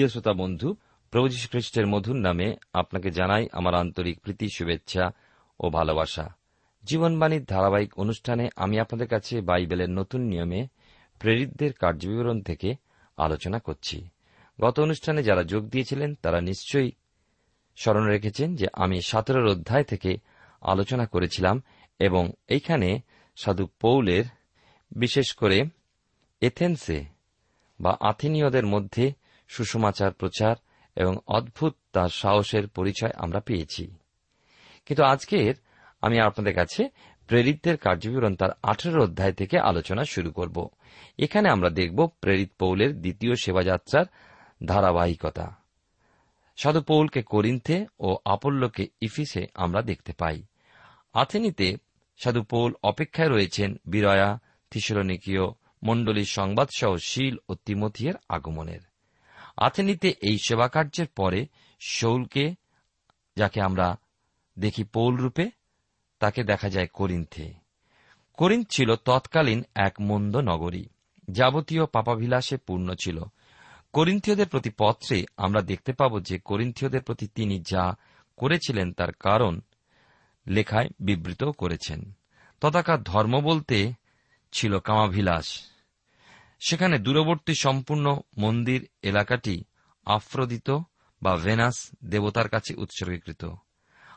প্রিয় শ্রোতা বন্ধু, প্রভু যীশু খ্রিস্টের মধুর নামে আপনাকে জানাই আমার আন্তরিক প্রীতি, শুভেচ্ছা ও ভালোবাসা। জীবনবাণীর ধারাবাহিক অনুষ্ঠানে আমি আপনাদের কাছে বাইবেলের নতুন নিয়মে প্রেরিতদের কার্যবিবরণ থেকে আলোচনা করছি। গত অনুষ্ঠানে যারা যোগ দিয়েছিলেন, তারা নিশ্চয়ই স্মরণ রেখেছেন যে আমি সতেরোর অধ্যায় থেকে আলোচনা করেছিলাম এবং এইখানে সাধু পৌলের, বিশেষ করে এথেন্সে বা আথেনীয়দের মধ্যে সুসমাচার প্রচার এবং অদ্ভুত তার সাহসের পরিচয় আমরা পেয়েছি। কিন্তু আজকের আমি আপনাদের কাছে প্রেরিতদের কার্যবিবরণ তার আঠেরো অধ্যায় থেকে আলোচনা শুরু করব। এখানে আমরা দেখব প্রেরিত পৌলের দ্বিতীয় সেবাযাত্রার ধারাবাহিকতা। সাধু পৌলকে করিন্থে ও আপল্লকে ইফিসে আমরা দেখতে পাই। আথেনিতে সাধু পৌল অপেক্ষায় রয়েছেন বিরয়া থিসরনিকীয় মণ্ডলীর সংবাদসহ শীল ও তিমথিয়ের আগমনের। আথেনিতে এই সেবাকার্যের পরে শৌলকে, যাকে আমরা দেখি পৌল রূপে, তাকে দেখা যায় করিন্থে। করিন্থ ছিল তৎকালীন এক মন্দ নগরী, যাবতীয় পাপাভিলাষে পূর্ণ ছিল। করিন্থীয়দের প্রতি পত্রে আমরা দেখতে পাব যে করিন্থীয়দের প্রতি তিনি যা করেছিলেন তার কারণ লেখায় বিবৃত করেছেন। তথাকার ধর্ম বলতে ছিল কামাভিলাষ। সেখানে দূরবর্তী সম্পূর্ণ মন্দির এলাকাটি আফ্রোদিত বা ভেনাস দেবতার কাছে উৎসর্গীকৃত।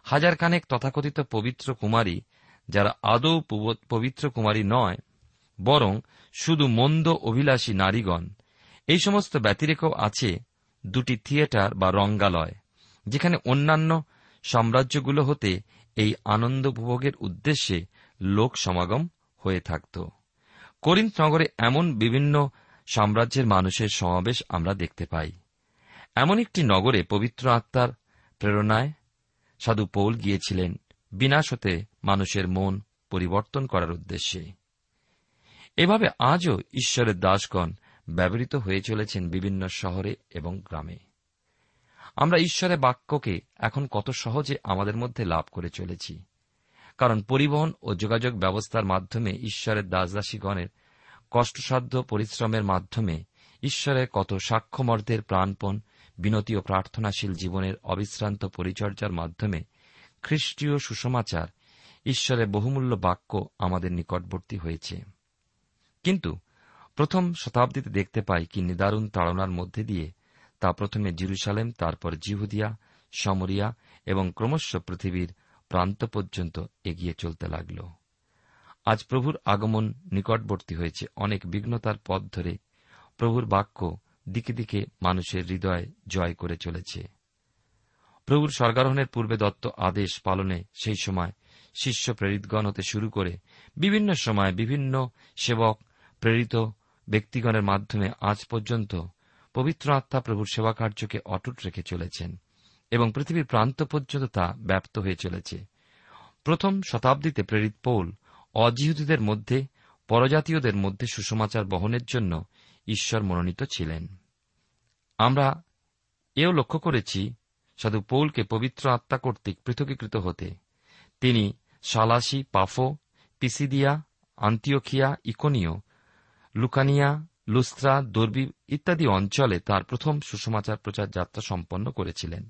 হাজারখানেক তথাকথিত পবিত্র কুমারী যারা আদৌ পবিত্র কুমারী নয়, বরং শুধু মন্দ অভিলাষী নারীগণ। এই সমস্ত ব্যতিরেকেও আছে দুটি থিয়েটার বা রঙ্গালয়, যেখানে অন্যান্য সাম্রাজ্যগুলো হতে এই আনন্দ উপভোগের উদ্দেশ্যে লোক সমাগম হয়ে থাকত। করিন্থ নগরে এমন বিভিন্ন সাম্রাজ্যের মানুষের সমাবেশ আমরা দেখতে পাই। এমন একটি নগরে পবিত্র আত্মার প্রেরণায় সাধু পৌল গিয়েছিলেন বিনাশ হতে মানুষের মন পরিবর্তন করার উদ্দেশ্যে। এভাবে আজও ঈশ্বরের দাসগণ ব্যবহৃত হয়ে চলেছেন বিভিন্ন শহরে এবং গ্রামে। আমরা ঈশ্বরের বাক্যকে এখন কত সহজে আমাদের মধ্যে লাভ করে চলেছি। কারণ পরিবহন ও যোগাযোগ ব্যবস্থার মাধ্যমে ঈশ্বরের দাসদাসীগণের কষ্টসাধ্য পরিশ্রমের মাধ্যমে ঈশ্বরের কত সাক্ষ্যমর্দের প্রাণপণ, বিনতি ও প্রার্থনাশীল জীবনের অবিশ্রান্ত পরিচর্যার মাধ্যমে খ্রিস্টীয় সুসমাচার ঈশ্বরের বহুমূল্য বাক্য আমাদের নিকটবর্তী হয়েছে। কিন্তু প্রথম শতাব্দীতে দেখতে পাই কি নিদারুণ তাড়নার মধ্যে দিয়ে তা প্রথমে জিরুসালেম, তারপর জিহুদিয়া, সমরিয়া এবং ক্রমশ পৃথিবীর প্রান্ত পর্যন্ত এগিয়ে চলতে লাগল। আজ প্রভুর আগমন নিকটবর্তী হয়েছে। অনেক বিঘ্নতার পথ ধরে প্রভুর বাক্য দিকে দিকে মানুষের হৃদয় জয় করে চলেছে। প্রভুর স্বর্গারোহণের পূর্বে দত্ত আদেশ পালনে সেই সময় শিষ্য প্রেরিতগণ হতে শুরু করে বিভিন্ন সময় বিভিন্ন সেবক প্রেরিত ব্যক্তিগণের মাধ্যমে আজ পর্যন্ত পবিত্র আত্মা প্রভুর সেবা কার্যকে অটুট রেখে চলেছেন। এবং পৃথিবীর প্রান্ত পর্যন্ত তা ব্যাপ্ত হয়ে চলেছে। প্রথম শতাব্দীতে প্রেরিত পৌল অজিহুদীদের মধ্যে, পরজাতীয়দের মধ্যে সুসমাচার বহনের জন্য ঈশ্বর মনোনীত ছিলেন। আমরা এও লক্ষ্য করেছি, সাধু পৌলকে পবিত্র আত্মা কর্তৃক পৃথকীকৃত হতে। তিনি সালাসি, পাফো, পিসিদিয়া, আন্তিওখিয়া ইকোনিও লুকানিয়া, লুস্ত্রা, দর্বি ইত্যাদি অঞ্চলে তার প্রথম সুসমাচার প্রচার যাত্রা সম্পন্ন করেছিলেন।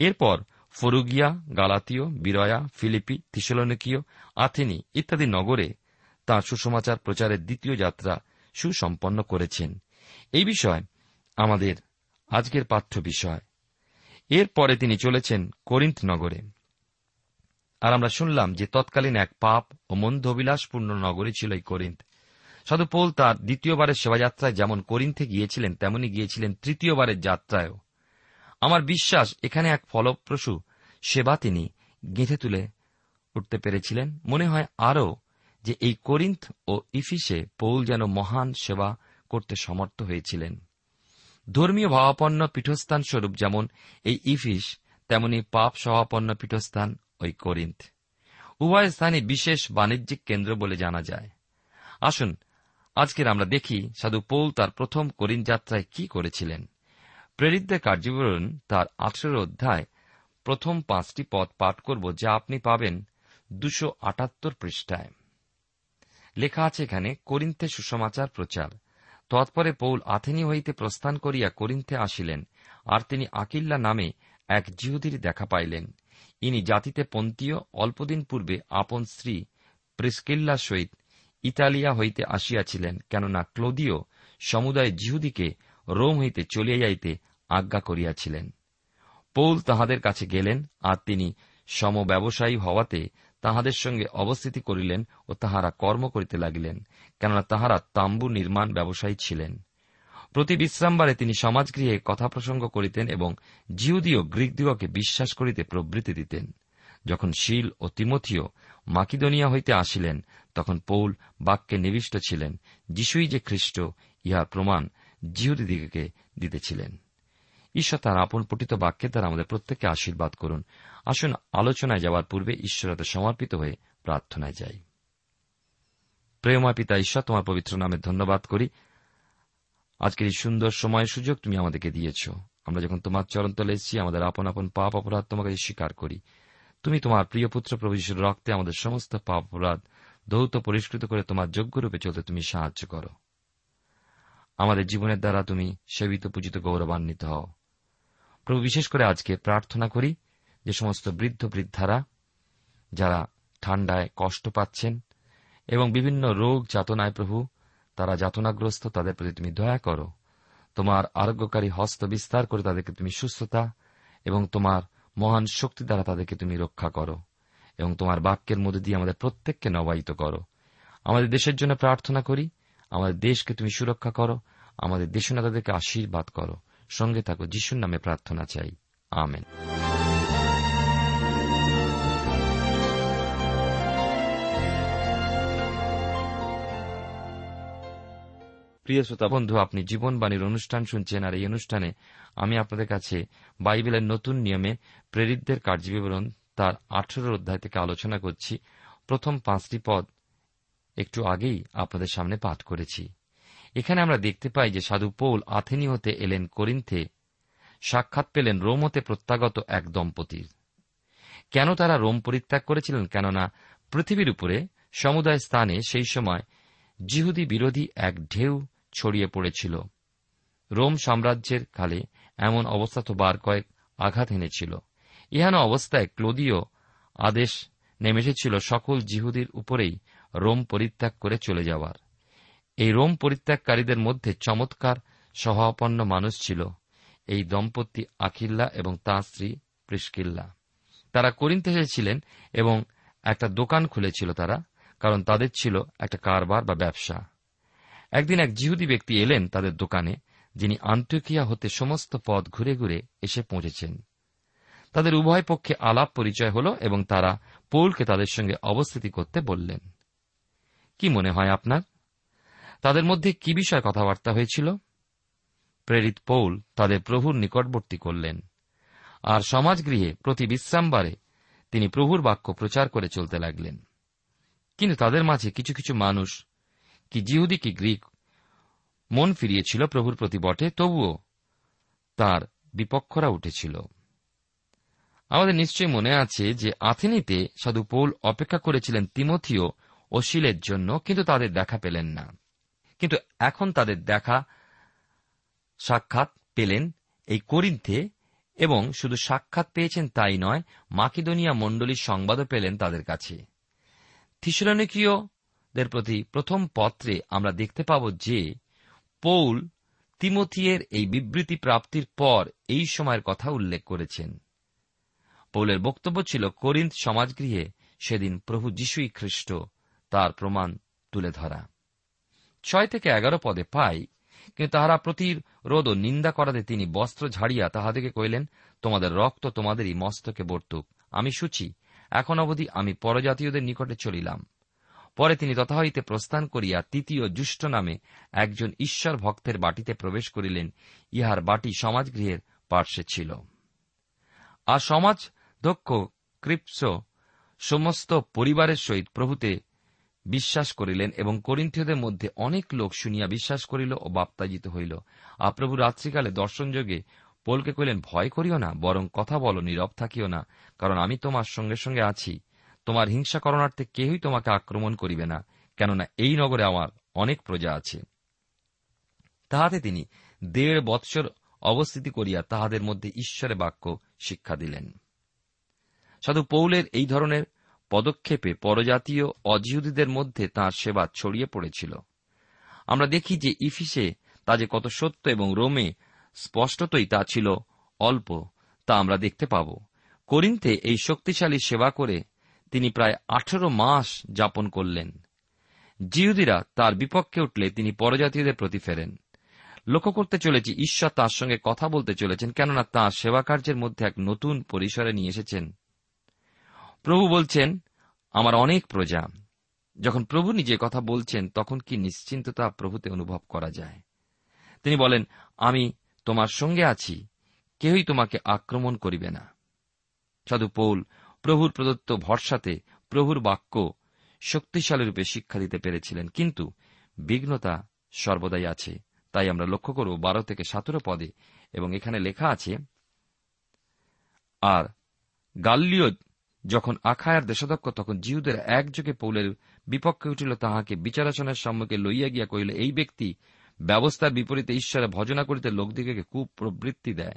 এরপর ফরুগিয়া, গালাতীয়, বিরয়া, ফিলিপি, থিসলনিকীয়, আথেনি ইত্যাদি নগরে তাঁর সুসমাচার প্রচারের দ্বিতীয় যাত্রা সুসম্পন্ন করেছেন। এই বিষয় আমাদের আজকের পাঠ্য বিষয়। এরপরে তিনি চলেছেন করিন্ত নগরে। আর আমরা শুনলাম যে তৎকালীন এক পাপ ও মন্দ অবিলাসপূর্ণ নগরী ছিল এই করিন্থ। সাধু পৌল তার দ্বিতীয়বারের সেবাযাত্রায় যেমন করিন্থে গিয়েছিলেন, তেমনি গিয়েছিলেন তৃতীয়বারের যাত্রায়ও। আমার বিশ্বাস, এখানে এক ফলপ্রসূ সেবা তিনি গেঁথে তুলে উঠতে পেরেছিলেন। মনে হয় আরও যে এই করিন্থ ও ইফিসে পৌল যেন মহান সেবা করতে সমর্থ হয়েছিলেন। ধর্মীয় ভাবাপন্ন পীঠস্থান স্বরূপ যেমন এই ইফিস, তেমনি পাপ সভাপন্ন পীঠস্থান ওই করিন্থ। উভয় স্থানে বিশেষ বাণিজ্যিক কেন্দ্র বলে জানা যায়। আসুন, আজকের আমরা দেখি সাধু পৌল তার প্রথম করিন যাত্রায় কি করেছিলেন। প্রেরিতদের কার্যবিবরণ তার আঠেরো অধ্যায় প্রথম পাঁচটি পদ পাঠ করব, যা আপনি পাবেন দুশো আটাত্তর পৃষ্ঠায়। লেখা আছে এখানে, করিন্থে সুসমাচার প্রচার। তৎপরে পৌল আথেনি হইতে প্রস্থান করিয়া করিন্থে আসিলেন, আর তিনি আকিল্লা নামে এক জিহুদির দেখা পাইলেন। ইনি জাতিতে পন্থীয়, অল্পদিন পূর্বে আপন স্ত্রী প্রিস্কিল্লার সহিত ইতালিয়া হইতে আসিয়াছিলেন, কেননা ক্লোদীয় সমুদায় জিহুদিকে রোম হইতে চলিয়া যাইতে আজ্ঞা করিয়াছিলেন। পৌল তাহাদের কাছে গেলেন আর তিনি সমব্যবসায়ী হওয়াতে তাহাদের সঙ্গে অবস্থিতি করিলেন ও তাহারা কর্ম করিতে লাগিলেন, কেননা তাহারা তাম্বু নির্মাণ ব্যবসায়ী ছিলেন। প্রতি বিশ্রামবারে তিনি সমাজগৃহে কথা প্রসঙ্গ করিতেন এবং জিহুদীয় গ্রিকদিগকে বিশ্বাস করিতে প্রবৃত্তি দিতেন। যখন শিল ও তিমথিও মাকিদনিয়া হইতে আসিলেন, তখন পৌল বাক্যে নিবিষ্ট ছিলেন, যিশুই যে খ্রিস্ট, ইহার প্রমাণ জিহুদিদিকে দিতেছিলেন। ঈশ্বর তার আপন পঠিত বাক্যের দ্বারা আমাদের প্রত্যেককে আশীর্বাদ করুন। আসুন, আলোচনায় যাওয়ার পূর্বে ঈশ্বরতে সমর্পিত হয়ে প্রার্থনায় যাই। প্রেমা পিতা ঈশ্বর, তোমার পবিত্র নামে ধন্যবাদ করি। আজকের এই সুন্দর সময় সুযোগ তুমি আমাদেরকে দিয়েছ। আমরা যখন তোমার চরণ তলে এসেছি, আমাদের আপন আপন পাপ অপরাধ তোমাকে স্বীকার করি। তুমি তোমার প্রিয় পুত্র প্রভুষের রক্তে আমাদের সমস্ত পাপ অপরাধ দৌত পরিষ্কৃত করে তোমার যোগ্যরূপে চলতে তুমি সাহায্য করো। আমাদের জীবনের দ্বারা তুমি সেবিত, পূজিত, গৌরবান্বিত হও। প্রভু, বিশেষ করে আজকে প্রার্থনা করি যে সমস্ত বৃদ্ধ বৃদ্ধারা যারা ঠান্ডায় কষ্ট পাচ্ছেন এবং বিভিন্ন রোগ যাতনায় প্রভু, তারা যাতনাগ্রস্ত, তাদের প্রতি তুমি দয়া করো। তোমার আরোগ্যকারী হস্ত বিস্তার করে তাদেরকে তুমি সুস্থতা এবং তোমার মহান শক্তি দ্বারা তাদেরকে তুমি রক্ষা করো এবং তোমার বাক্যের মধ্যে দিয়ে আমাদের প্রত্যেককে নবায়িত করো। আমাদের দেশের জন্য প্রার্থনা করি, আমাদের দেশকে তুমি সুরক্ষা করো, আমাদের দেশনেতাদেরকে আশীর্বাদ করো। সঙ্গে থাকো যিশুর নামে প্রার্থনা চাই। আমেন। প্রিয় শ্রোতা বন্ধু আপনি জীবনবাণীর অনুষ্ঠান শুনছেন আর এই অনুষ্ঠানে আমি আপনাদের কাছে বাইবেলের নতুন নিয়মে প্রেরিতদের কার্যবিবরণ তার আঠেরো অধ্যায় থেকে আলোচনা করছি। প্রথম পাঁচটি পদ একটু আগেই আপনাদের সামনে পাঠ করেছি। এখানে আমরা দেখতে পাই যে সাধু পৌল আথেনি হতে এলেন করিন্থে, সাক্ষাৎ পেলেন রোম হতে প্রত্যাগত এক দম্পতির। কেন তারা রোম পরিত্যাগ করেছিলেন কেননা পৃথিবীর উপরে সমুদায় স্থানে সেই সময় জিহুদি বিরোধী এক ঢেউ ছড়িয়ে পড়েছিল। রোম সাম্রাজ্যের কালে এমন অবস্থা তো বার কয়েক আঘাত এনেছিল। ইহানো অবস্থায় ক্লোদীয় আদেশ নেমে এসেছিল সকল জিহুদির উপরেই রোম পরিত্যাগ করে চলে যাওয়ার। এই রোম পরিত্যাগকারীদের মধ্যে চমৎকার সহাপন্ন মানুষ ছিল। এই দম্পতি আখিল্লা এবং তাঁর স্ত্রী প্রিস্কিল্লা তারা করিন্তে এসেছিলেন এবং একটা দোকান খুলেছিল তারা, কারণ তাদের ছিল একটা কারবার বা ব্যবসা। একদিন এক জিহুদি ব্যক্তি এলেন তাদের দোকানে, যিনি আন্তকিয়া হতে সমস্ত পথ ঘুরে ঘুরে এসে পৌঁছেছেন। তাদের উভয় পক্ষে আলাপ পরিচয় হল এবং তারা পৌলকে তাদের সঙ্গে অবস্থিতি করতে বললেন। কি মনে হয় আপনার? তাদের মধ্যে কি বিষয়ে কথাবার্তা হয়েছিল? প্রেরিত পৌল তাদের প্রভুর নিকটবর্তী করলেন। আর সমাজগৃহে প্রতি বিশ্রামবারে তিনি প্রভুর বাক্য প্রচার করে চলতে লাগলেন। কিন্তু তাদের মাঝে কিছু কিছু মানুষ, কি জিহুদি, কি গ্রিক, মন ফিরিয়েছিল প্রভুর প্রতি বটে, তবুও তার বিপক্ষরা উঠেছিল। আমাদের নিশ্চয়ই মনে আছে যে আথেনিতে সাধু পৌল অপেক্ষা করেছিলেন তিমথিও ও শিলের জন্য, কিন্তু তাদের দেখা পেলেন না। কিন্তু এখন তাদের দেখা সাক্ষাৎ পেলেন এই করিন্থে এবং শুধু সাক্ষাৎ পেয়েছেন তাই নয়, মাকিদোনিয়া মণ্ডলীর সংবাদও পেলেন তাদের কাছে। থিসলনিকীয়দের প্রতি প্রথম পত্রে আমরা দেখতে পাব যে পৌল তিমথিয়ের এই বিবৃতি প্রাপ্তির পর এই সময়ের কথা উল্লেখ করেছেন। পৌলের বক্তব্য ছিল, করিন্থ সমাজগৃহে সেদিন প্রভু যিশুই খ্রিস্ট, তার প্রমাণ তুলে ধরা। ছয় থেকে এগারো পদে পাই, কিন্তু তাহারা প্রতিরোধ ও নিন্দা করাতে তিনি বস্ত্র ঝাড়িয়া তাহাদেরকে কইলেন তোমাদের রক্ত তোমাদেরই মস্তকে বর্তুক। আমি সুচি। এখন অবধি আমি পরজাতীয়দের নিকটে চলিলাম। পরে তিনি তথা হইতে প্রস্থান করিয়া তৃতীয় জুষ্ট নামে একজন ঈশ্বর ভক্তের বাটিতে প্রবেশ করিলেন। ইহার বাটি সমাজগৃহের পার্শ্বে ছিল। আর সমাজ দক্ষ ক্রিপস সমস্ত পরিবারের সহিত প্রভুতে বিশ্বাস করিলেন এবং করিন্থীয়দের মধ্যে অনেক লোক শুনিয়া বিশ্বাস করিল ও বাপ্তাজিত হইল। আর প্রভু রাত্রিকালে দর্শনযোগে পোলকে কইলেন ভয় করিও না, বরং কথা বলো, নীরব থাকিও না, কারণ আমি তোমার সঙ্গে সঙ্গে আছি। তোমার হিংসা করণার্থে কেহই তোমাকে আক্রমণ করিবে না, কেননা এই নগরে আমার অনেক প্রজা আছে। তাহাতে তিনি দেড় বৎসর অবস্থিতি করিয়া তাহাদের মধ্যে ঈশ্বরে বাক্য শিক্ষা দিলেন। সাধু পৌলের এই ধরনের পদক্ষেপে পরজাতীয় অজিহুদীদের মধ্যে তাঁর সেবা ছড়িয়ে পড়েছিল। আমরা দেখি যে ইফিসে তা যে কত সত্য এবং রোমে স্পষ্টতই তা ছিল অল্প, তা আমরা দেখতে পাব। করিন্তে এই শক্তিশালী সেবা করে তিনি প্রায় আঠেরো মাস যাপন করলেন। জিহুদিরা তার বিপক্ষে উঠলে তিনি পরজাতীয়দের প্রতি ফেরেন। লক্ষ্য করতে চলেছি, ঈশ্বর তার সঙ্গে কথা বলতে চলেছেন, কেননা তাঁর সেবা কার্যের মধ্যে এক নতুন পরিসরে নিয়ে এসেছেন। প্রভু বলছেন, আমার অনেক প্রজা। যখন প্রভু নিজে কথা বলছেন, তখন কি নিশ্চিন্ততা প্রভুতে অনুভব করা যায়? তিনি বলেন, আমি তোমার সঙ্গে আছি। কেহই তোমাকে আক্রমণ করিবে না। সাধু পৌল, প্রভুর প্রদত্ত ভরসাতে প্রভুর বাক্য শক্তিশালী রূপে শিক্ষা দিতে পেরেছিলেন, কিন্তু বিঘ্নতা সর্বদাই আছে। তাই আমরা লক্ষ্য করব, বারো থেকে সতেরো পদে এবং এখানে লেখা আছে, আর গাল্লিয় যখন আখায়ার দেশাধ্যক্ষ তখন জিহুদের একযোগে পৌলের বিপক্ষে উঠিল, তাহাকে বিচারাসনের সম্মুখে লইয়া গিয়া কহিল, এই ব্যক্তি ব্যবস্থার বিপরীতে ঈশ্বরে ভজনা করিতে লোকদিগকে কুপ্রবৃত্তি দেয়।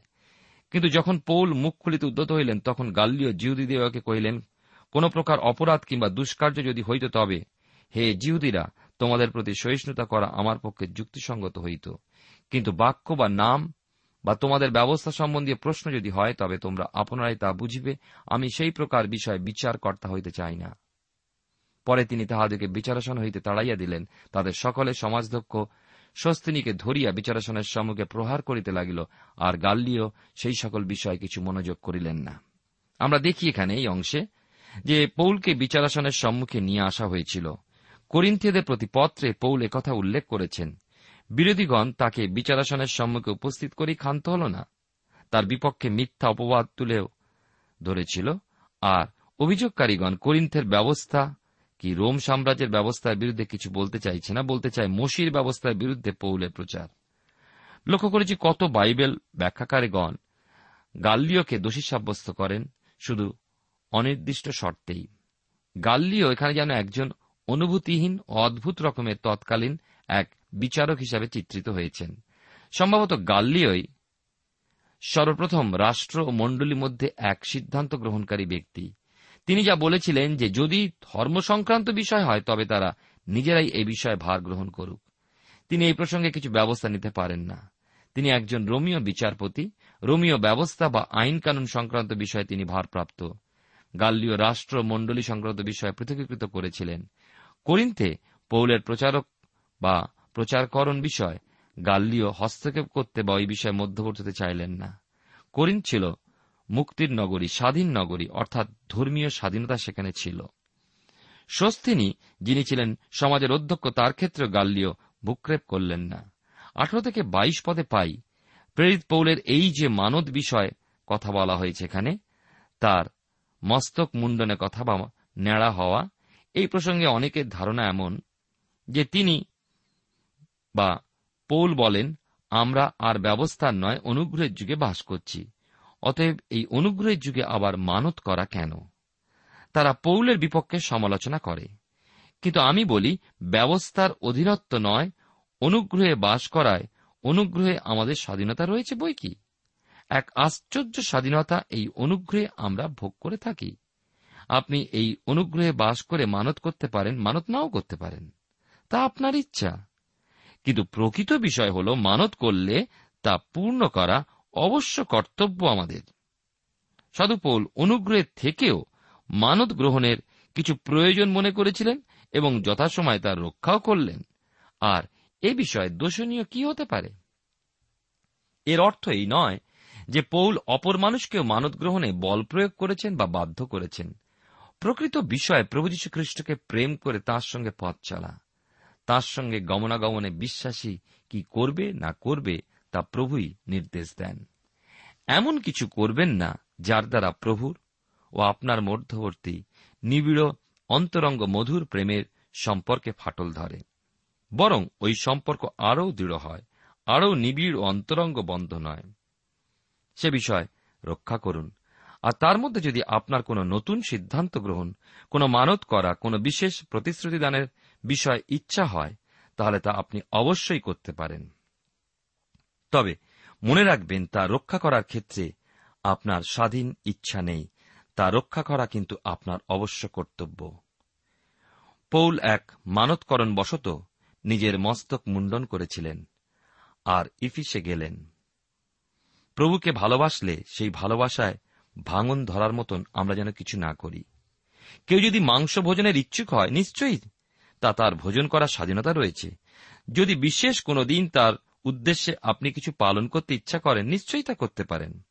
কিন্তু যখন পৌল মুখ খুলিতে উদ্যত হইলেন, তখন গাল্লীয় জিহুদিদিওকে কহিলেন, কোন প্রকার অপরাধ কিংবা দুষ্কার্য যদি হইত তবে, হে জিহুদিরা, তোমাদের প্রতি সহিষ্ণুতা করা আমার পক্ষে যুক্তিসঙ্গত হইত। কিন্তু বাক্য বা নাম বা তোমাদের ব্যবস্থা সম্বন্ধীয় প্রশ্ন যদি হয়, তবে তোমরা আপনারাই তা বুঝিবে। আমি সেই প্রকার বিষয়ে বিচার কর্তা হইতে চাই না। পরে তিনি তাহাদেরকে বিচারাসন হইতে তাড়াইয়া দিলেন। তাদের সকলে সমাজদক্ষ স্বস্তিনীকে ধরিয়া বিচারাসনের সম্মুখে প্রহার করিতে লাগিল, আর গাল্লিও সেই সকল বিষয়ে কিছু মনোযোগ করিলেন না। আমরা দেখি এখানে এই অংশে যে পৌলকে বিচারাসনের সম্মুখে নিয়ে আসা হয়েছিল। করিন্থিয়দের প্রতি পত্রে পৌল একথা উল্লেখ করেছেন। বিরোধীগণ তাকে বিচারাসনের সম্মুখে উপস্থিত করেই ক্ষান্ত হল না। তার বিপক্ষে মিথ্যা অপবাদ তুলেও ধরেছিল। আর অভিযোগকারীগণ করিন্থের ব্যবস্থা কি রোম সাম্রাজ্যের ব্যবস্থার বিরুদ্ধে কিছু বলতে চাইছে না? বলতে চায় মসির ব্যবস্থার বিরুদ্ধে পৌলের প্রচার। লক্ষ্য করেছি কত বাইবেল ব্যাখ্যাকারীগণ গাল্লিওকে দোষী সাব্যস্ত করেন, শুধু অনির্দিষ্ট শর্তেই। গাল্লিও এখানে যেন একজন অনুভূতিহীন অদ্ভুত রকমের তৎকালীন এক বিচারক হিসাবে চিত্রিত হয়েছেন। সম্ভবত গাল্লিওই সর্বপ্রথম রাষ্ট্র ও মণ্ডলীর মধ্যে এক সিদ্ধান্ত গ্রহণকারী ব্যক্তি। তিনি যা বলেছিলেন যে, যদি ধর্ম সংক্রান্ত বিষয় হয়, তবে তারা নিজেরাই এই বিষয়ে ভার গ্রহণ করুক। তিনি এই প্রসঙ্গে কিছু ব্যবস্থা নিতে পারেন না। তিনি একজন রোমীয় বিচারপতি। রোমীয় ব্যবস্থা বা আইন কানুন সংক্রান্ত বিষয়ে তিনি ভারপ্রাপ্ত। গাল্লীয় রাষ্ট্র মণ্ডলী সংক্রান্ত বিষয়ে পৃথকীকৃত করেছিলেন। করিন্থে পৌলের প্রচারক বা প্রচারকরণ বিষয়, গাল্লীয় হস্তক্ষেপ করতে বা ওই বিষয়ে মধ্যবর্তী হতে চাইলেন না। করিন ছিল মুক্তির নগরী, স্বাধীন নগরী, অর্থাৎ ধর্মীয় স্বাধীনতা সেখানে ছিল। স্বস্তিনী, যিনি ছিলেন সমাজের অধ্যক্ষ, তার ক্ষেত্রে গাল্লীয় ভূক্ষেপ করলেন না। আঠারো থেকে বাইশ পদে পাই। প্রেরিত পৌলের এই যে মানদ বিষয়ে কথা বলা হয়েছে এখানে, তার মস্তক মুন্ডনে কথা বা ন্যাড়া হওয়া, এই প্রসঙ্গে অনেকের ধারণা এমন যে তিনি বা পৌল বলেন, আমরা আর ব্যবস্থার নয়, অনুগ্রহের যুগে বাস করছি। অতএব এই অনুগ্রহের যুগে আবার মানত করা কেন? তারা পৌলের বিপক্ষে সমালোচনা করে। কিন্তু আমি বলি, ব্যবস্থার অধীনত্ব নয়, অনুগ্রহে বাস করায়, অনুগ্রহে আমাদের স্বাধীনতা রয়েছে বই কি? এক আশ্চর্য স্বাধীনতা এই অনুগ্রহে আমরা ভোগ করে থাকি। আপনি এই অনুগ্রহে বাস করে মানত করতে পারেন, মানত নাও করতে পারেন। তা আপনার ইচ্ছা। কিন্তু প্রকৃত বিষয় হল মানত করলে তা পূর্ণ করা অবশ্য কর্তব্য আমাদের। সাধুপৌল অনুগ্রহের থেকেও মানত গ্রহণের কিছু প্রয়োজন মনে করেছিলেন এবং যথাসময় তার রক্ষাও করলেন। আর এ বিষয়ে দোষণীয় কি হতে পারে? এর অর্থ এই নয় যে পৌল অপর মানুষকেও মানত গ্রহণে বল প্রয়োগ করেছেন বা বাধ্য করেছেন। প্রকৃত বিষয়ে প্রভু যীশু খ্রিস্টকে প্রেম করে তার সঙ্গে পথ চলা। তার সঙ্গে গমনাগমনে বিশ্বাসী কি করবে না করবে তা প্রভুই নির্দেশ দেন। এমন কিছু করবেন না যার দ্বারা প্রভুর ও আপনার মধ্যবর্তী নিবিড়, অন্তরঙ্গ, মধুর প্রেমের সম্পর্কে ফাটল ধরে। বরং ওই সম্পর্ক আরও দৃঢ় হয়, আরও নিবিড়, অন্তরঙ্গ বন্ধন হয় সে বিষয় রক্ষা করুন। আর তার মধ্যে যদি আপনার কোনো নতুন সিদ্ধান্ত গ্রহণ, কোনো মানত করা, কোনো বিশেষ প্রতিশ্রুতি দানের বিষয় ইচ্ছা হয়, তাহলে তা আপনি অবশ্যই করতে পারেন। তবে মনে রাখবেন, তা রক্ষা করার ক্ষেত্রে আপনার স্বাধীন ইচ্ছা নেই। তা রক্ষা করা কিন্তু আপনার অবশ্য কর্তব্য। পৌল এক মানতকরণ বশত নিজের মস্তক মুন্ডন করেছিলেন আর ইফিসে গেলেন। প্রভুকে ভালোবাসলে সেই ভালোবাসায় ভাঙন ধরার মতন আমরা যেন কিছু না করি। কেউ যদি মাংস ভোজনের ইচ্ছুক হয়, নিশ্চয়ই তা তার ভোজন করার স্বাধীনতা রয়েছে। যদি বিশেষ কোনো দিন তার উদ্দেশ্যে আপনি কিছু পালন করতে ইচ্ছা করেন, নিশ্চয়ই তা করতে পারেন।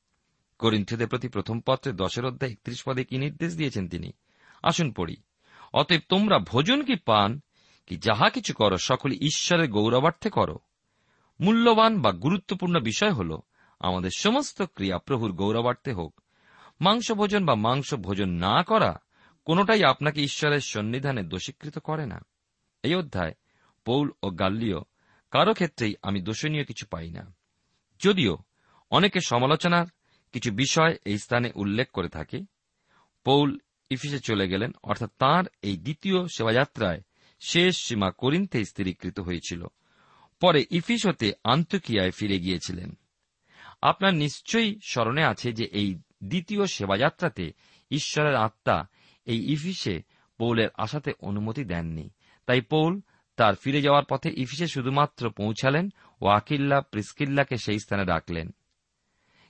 করিন্থীয়দের প্রতি প্রথম পত্রে দশের অধ্যায় একত্রিশ পদে কি নির্দেশ দিয়েছেন তিনি? আসুন পড়ি। অতএব তোমরা ভোজন কি পান, কি যাহা কিছু করো, সকলে ঈশ্বরের গৌরবার্থে করো। মূল্যবান বা গুরুত্বপূর্ণ বিষয় হল, আমাদের সমস্ত ক্রিয়া প্রভুর গৌরবার্থে হোক। মাংস ভোজন বা মাংস ভোজন না করা কোনোটাই আপনাকে ঈশ্বরের সন্নিধানে দোষীকৃত করে না। এই অধ্যায় পৌল ও গাল্লিও কারও ক্ষেত্রেই আমি দোষণীয় কিছু পাই না। যদিও অনেকে সমালোচনার কিছু বিষয় এই স্থানে উল্লেখ করে থাকে। পৌল ইফিসে চলে গেলেন, অর্থাৎ তাঁর এই দ্বিতীয় সেবাযাত্রায় শেষ সীমা করিন্থে স্থিরীকৃত হয়েছিল। পরে ইফিস হতে আন্তকিয়ায় ফিরে গিয়েছিলেন। আপনার নিশ্চয়ই স্মরণে আছে যে এই দ্বিতীয় সেবাযাত্রাতে ঈশ্বরের আত্মা এই ইফিসে পৌলের আশাতে অনুমতি দেননি। তাই পৌল তার ফিরে যাওয়ার পথে ইফিসে শুধুমাত্র পৌঁছালেন ও আকিল্লা প্রিস্কিল্লাকে সেই স্থানে ডাকলেন।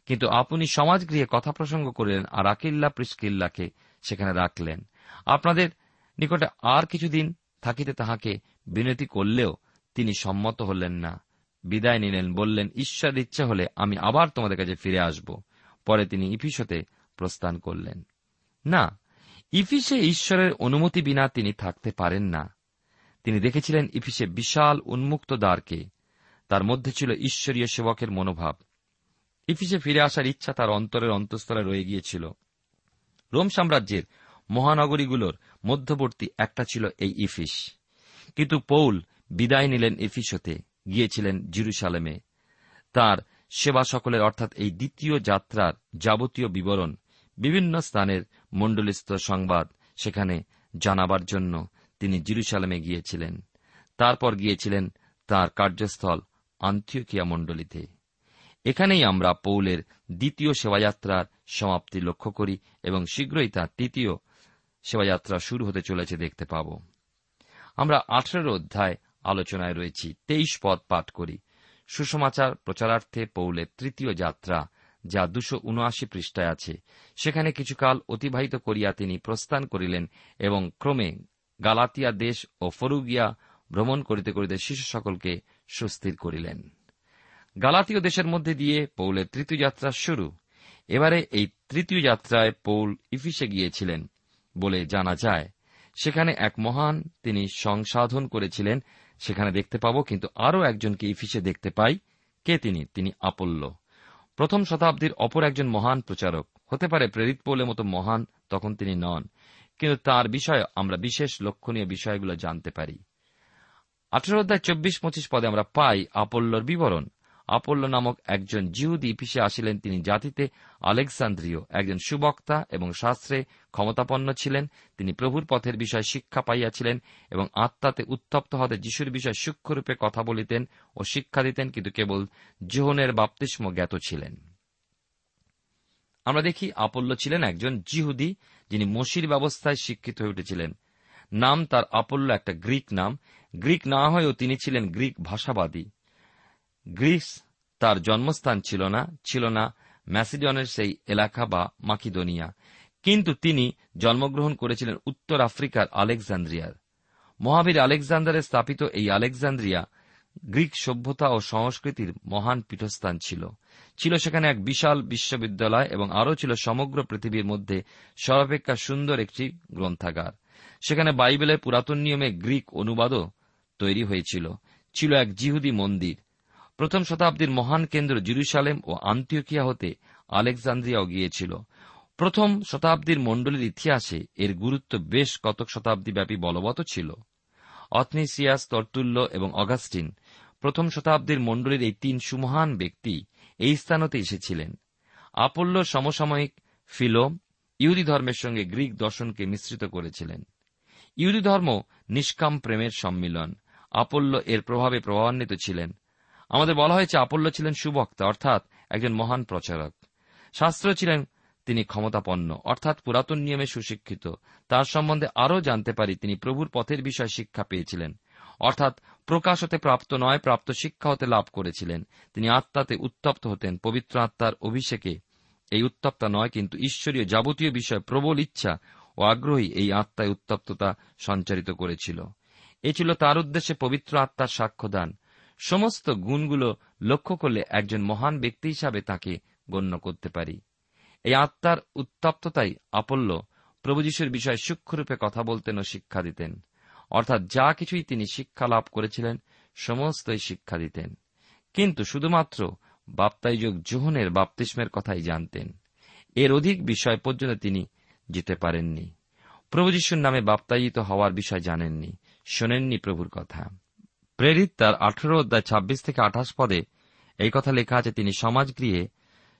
কিন্তু আপনি সমাজগৃহে কথা প্রসঙ্গ করলেন আর আকিল্লা প্রিস্কিল্লাকে সেখানে রাখলেন। আপনাদের নিকটে আর কিছুদিন থাকিতে তাহাকে বিনতি করলেও তিনি সম্মত হলেন না। বিদায় নিলেন, বললেন ঈশ্বর ইচ্ছা হলে আমি আবার তোমাদের কাছে ফিরে আসব। পরে তিনি ইফিসতে প্রস্থান করলেন। না, ইফিসে ঈশ্বরের অনুমতি বিনা তিনি থাকতে পারেন না। তিনি দেখেছিলেন ইফিসে বিশাল উন্মুক্ত দ্বারকে। তার মধ্যে ছিল ঈশ্বরীয় সেবকের মনোভাব। ইফিসে ফিরে আসার ইচ্ছা তার অন্তরের অন্তঃস্থলে রয়ে গিয়েছিল। রোম সাম্রাজ্যের মহানগরীগুলোর মধ্যবর্তী একটা ছিল এই ইফিস। কিন্তু পৌল বিদায় নিলেন ইফিসতে গিয়েছিলেন জিরুসালেমে। তার সেবা সকলের, অর্থাৎ এই দ্বিতীয় যাত্রার যাবতীয় বিবরণ বিভিন্ন স্থানের মণ্ডলিস্থ সংবাদ সেখানে জানাবার জন্য তিনি জিরুসালামে গিয়েছিলেন। তারপর গিয়েছিলেন তার কার্যস্থল আন্থিয়কিয়া মণ্ডলীতে। এখানেই আমরা পৌলের দ্বিতীয় সেবাযাত্রার সমাপ্তি লক্ষ্য করি এবং শীঘ্রই তার তৃতীয় সেবাযাত্রা শুরু হতে চলেছে দেখতে পাব। আমরা আঠেরো অধ্যায় আলোচনায় রয়েছি, তেইশ পদ পাঠ করি। সুসমাচার প্রচারার্থে পৌলের তৃতীয় যাত্রা, যা দুশো উনআশি পৃষ্ঠায় আছে। সেখানে কিছুকাল অতিবাহিত করিয়া তিনি প্রস্থান করিলেন এবং ক্রমে গালাতিয়া দেশ ও ফরুগিয়া ভ্রমণ করিতে করিতে শিশু সকলকে সুস্থির করিলেন। গালাতীয় দেশের মধ্যে দিয়ে পৌলের তৃতীয় যাত্রা শুরু। এবারে এই তৃতীয় যাত্রায় পৌল ইফিসে গিয়েছিলেন বলে জানা যায়। সেখানে এক মহান তিনি সংসাধন করেছিলেন। সেখানে দেখতে পাব, কিন্তু আরও একজনকে ইফিসে দেখতে পাই। কে তিনি? তিনি আপল্ল। প্রথম শতাব্দীর অপর একজন মহান প্রচারক। হতে পারে প্রেরিত পৌলের মতো মহান তখন তিনি নন। কিন্তু তার বিষয়ে আমরা বিশেষ লক্ষণীয় বিষয়গুলো জানতে পারি। আঠেরো অধ্যায় চব্বিশ পঁচিশ পদে আমরা পাই আপল্লর বিবরণ। আপল্ল নামক একজন জিহুদি পিছে আসিলেন। তিনি জাতিতে আলেকসান্দ্রীয় একজন সুবক্তা এবং শাস্ত্রে ক্ষমতাপন্ন ছিলেন। তিনি প্রভুর পথের বিষয়ে শিক্ষা পাইয়াছিলেন এবং আত্মাতে উত্তপ্ত হতে যিশুর বিষয়ে সূক্ষ্মরূপে কথা বলিতেন ও শিক্ষা দিতেন, কিন্তু কেবল জোহনের বাপ্তিস্ম জ্ঞাত ছিলেন। আমরা দেখি আপল্ল ছিলেন একজন জিহুদি যিনি মসির ব্যবস্থায় শিক্ষিত হয়ে উঠেছিলেন। নাম তার আপল্ল একটা গ্রিক নাম। গ্রিক না হয়েও তিনি ছিলেন গ্রিক ভাষাবাদী। গ্রিস তার জন্মস্থান ছিল না ছিল না ম্যাসিডনের সেই এলাকা বা মাকিদোনিয়া। কিন্তু তিনি জন্মগ্রহণ করেছিলেন উত্তর আফ্রিকার আলেকজান্দ্রিয়ার মহাবীর আলেকজান্ডারে স্থাপিত এই আলেকজান্দ্রিয়া গ্রিক সভ্যতা ও সংস্কৃতির মহান পীঠস্থান ছিল। ছিল সেখানে এক বিশাল বিশ্ববিদ্যালয় এবং আরও ছিল সমগ্র পৃথিবীর মধ্যে সর্বাপেক্ষা সুন্দর একটি গ্রন্থাগার। সেখানে বাইবেলের পুরাতন নিয়মে গ্রিক অনুবাদও তৈরি হয়েছিল। ছিল এক জিহুদি মন্দির। প্রথম শতাব্দীর মহান কেন্দ্র জিরুসালেম ও আন্তিওকিয়া হতে আলেকজান্দ্রিয়াও গিয়েছিল। প্রথম শতাব্দীর মণ্ডলীর ইতিহাসে এর গুরুত্ব বেশ কতক শতাব্দী ব্যাপী বলবৎ ছিল। অথনিসিয়াস তর্তুল্য এবং অগাস্টিন প্রথম শতাব্দীর মণ্ডলীর এই তিন সুমহান ব্যক্তি এই স্থানতে এসেছিলেন। আপল্য সমসাময়িক ফিলো ইহুদি ধর্মের সঙ্গে গ্রিক দর্শনকে মিশ্রিত করেছিলেন। ইহুদি ধর্ম নিষ্কাম প্রেমের সম্মিলন। আপল্য এর প্রভাবে প্রভাবান্বিত ছিলেন। আমাদের বলা হয়েছে, আপল্য ছিলেন সুবক্তা, অর্থাৎ একজন মহান প্রচারক। শাস্ত্র ছিলেন তিনি ক্ষমতাপন্ন, অর্থাৎ পুরাতন নিয়মে সুশিক্ষিত। তার সম্বন্ধে আরও জানতে পারি তিনি প্রভুর পথের বিষয়ে শিক্ষা পেয়েছিলেন, অর্থাৎ প্রকাশ হতে প্রাপ্ত নয়, প্রাপ্ত শিক্ষা হতে লাভ করেছিলেন। তিনি আত্মাতে উত্তপ্ত হতেন, পবিত্র আত্মার অভিষেকে। এই উত্তপ্তা নয়, কিন্তু ঈশ্বরীয় যাবতীয় বিষয় প্রবল ইচ্ছা ও আগ্রহী এই আত্মায় উত্তপ্ততা সঞ্চারিত করেছিল। এ ছিল তার উদ্দেশ্যে পবিত্র আত্মার সাক্ষ্যদান সমস্ত গুণগুলো লক্ষ্য করলে একজন মহান ব্যক্তি হিসাবে তাকে গণ্য করতে পারি। এই আত্মার উত্তপ্ততাই আপল্য। প্রভু যিশুর বিষয়ে সূক্ষ্মরূপে কথা বলতেন ও শিক্ষা দিতেন। অর্থাৎ যা কিছুই তিনি শিক্ষা লাভ করেছিলেন, সমস্তই শিক্ষা দিতেন। কিন্তু শুধুমাত্র বাপ্তাইযোগ জোহনের বাপ্তিস্মের কথাই জানতেন। এর অধিক বিষয় পর্যন্ত তিনি যেতে পারেননি। প্রভু যিশুর নামে বাপ্তায়িত হওয়ার বিষয় জানেননি, শোনেননি প্রভুর কথা। প্রেরিত তার আঠেরো অধ্যায় ছাব্বিশ থেকে আঠাশ পদে এই কথা লেখা আছে, তিনি সমাজগৃহে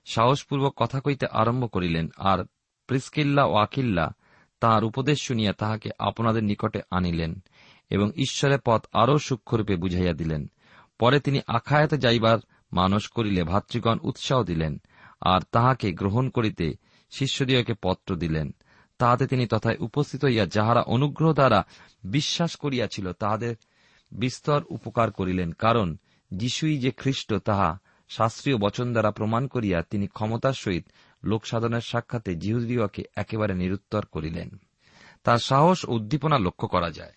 সাহসপূর্বক কথা কইতে আরম্ভ করিলেন, আর প্রিস্কিল্লা ও আকিল্লা তাহার উপদেশ শুনিয়া তাহাকে আপনাদের নিকটে আনিলেন এবং ঈশ্বরের পথ আরও সূক্ষ্মরূপে বুঝাইয়া দিলেন। পরে তিনি আখায়াতে যাইবার মানস করিলে ভাতৃগণ উৎসাহ দিলেন, আর তাহাকে গ্রহণ করিতে শিষ্যদিওকে পত্র দিলেন। তাহাতে তিনি তথায় উপস্থিত হইয়া যাহারা অনুগ্রহ দ্বারা বিশ্বাস করিয়াছিল তাহাদের বিস্তর উপকার করিলেন, কারণ যিশুই যে খ্রিস্ট, তাহা শাস্ত্রীয় বচন দ্বারা প্রমাণ করিয়া তিনি ক্ষমতার সহিত লোকসাধনের সাক্ষাতে জিহুদীয়কে একেবারে নিরুত্তর করিলেন। তার সাহস ও উদ্দীপনা লক্ষ্য করা যায়।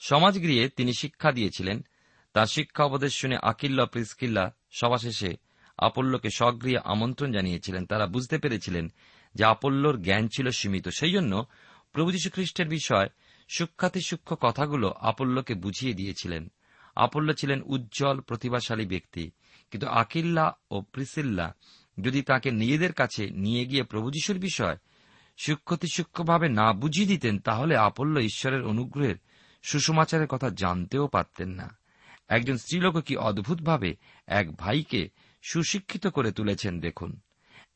সমাজগৃহে তিনি শিক্ষা দিয়েছিলেন। তার শিক্ষা উপদেশ শুনে আকিল্লা প্রিসকিল্লা সভা শেষে আপল্লকে স্বগৃহে আমন্ত্রণ জানিয়েছিলেন। তারা বুঝতে পেরেছিলেন যে আপল্লর জ্ঞান ছিল সীমিত। সেই জন্য প্রভু খ্রিস্টের বিষয় সূক্ষাতি সূক্ষ্ম কথাগুলো আপল্লকে বুঝিয়ে দিয়েছিলেন। আপল্ল ছিলেন উজ্জ্বল, প্রতিভাশালী ব্যক্তি। কিন্তু আকিল্লা ও প্রিসিল্লা যদি তাকে নিজেদের কাছে নিয়ে গিয়ে প্রভু যিশুর বিষয় সূক্ষ্মতি সূক্ষ্মভাবে না বুঝিয়ে দিতেন, তাহলে আপল্য ঈশ্বরের অনুগ্রহের সুষমাচারের কথা জানতেও পারতেন না। একজন স্ত্রীলোক কি অদ্ভুতভাবে এক ভাইকে সুশিক্ষিত করে তুলেছেন দেখুন।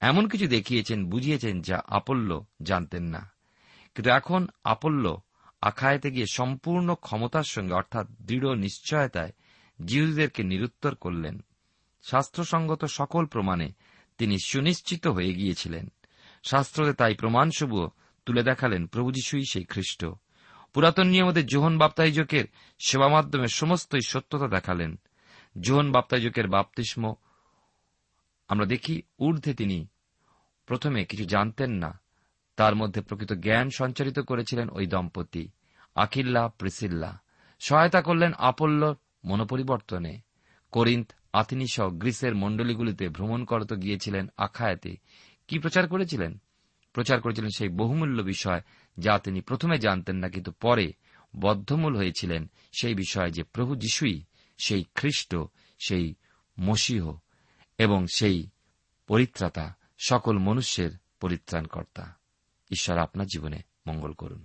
এমন কিছু দেখিয়েছেন, বুঝিয়েছেন যা আপল্য জানতেন না। কিন্তু এখন আপল্য আখায়েতে গিয়ে সম্পূর্ণ ক্ষমতার সঙ্গে, অর্থাৎ দৃঢ় নিশ্চয়তায় জিহুদীদেরকে নিরুত্তর করলেন। শাস্ত্রসঙ্গত সকল প্রমাণে তিনি সুনিশ্চিত হয়ে গিয়েছিলেন। শাস্ত্রতে তাই প্রমাণসবুও তুলে দেখালেন প্রভু যিশুই সেই খ্রিস্ট। পুরাতন নিয়মতে জোহন বাপ্তাইজকের সেবা মাধ্যমে সমস্তই সত্যতা দেখালেন। জোহন বাপ্তাইজকের বাপ্তিস্ম আমরা দেখি ঊর্ধ্বে তিনি প্রথমে কিছু জানতেন না। তার মধ্যে প্রকৃত জ্ঞান সঞ্চারিত করেছিলেন ওই দম্পতি, আকিল্লা, প্রিসিল্লা। সহায়তা করলেন আপল্লর মনোপরিবর্তনে। করিন্থ আথিনিসহ গ্রিসের মণ্ডলীগুলিতে ভ্রমণ করতে গিয়েছিলেন আখায়াতে। কি প্রচার করেছিলেন? প্রচার করেছিলেন সেই বহুমূল্য বিষয় যা তিনি প্রথমে জানতেন না, কিন্তু পরে বদ্ধমূল হয়েছিলেন সেই বিষয়ে যে প্রভু যিশুই সেই খ্রিস্ট, সেই মসীহ এবং সেই পরিত্রাতা, সকল মনুষ্যের পরিত্রাণকর্তা। ঈশ্বর আপনার জীবনে মঙ্গল করুন।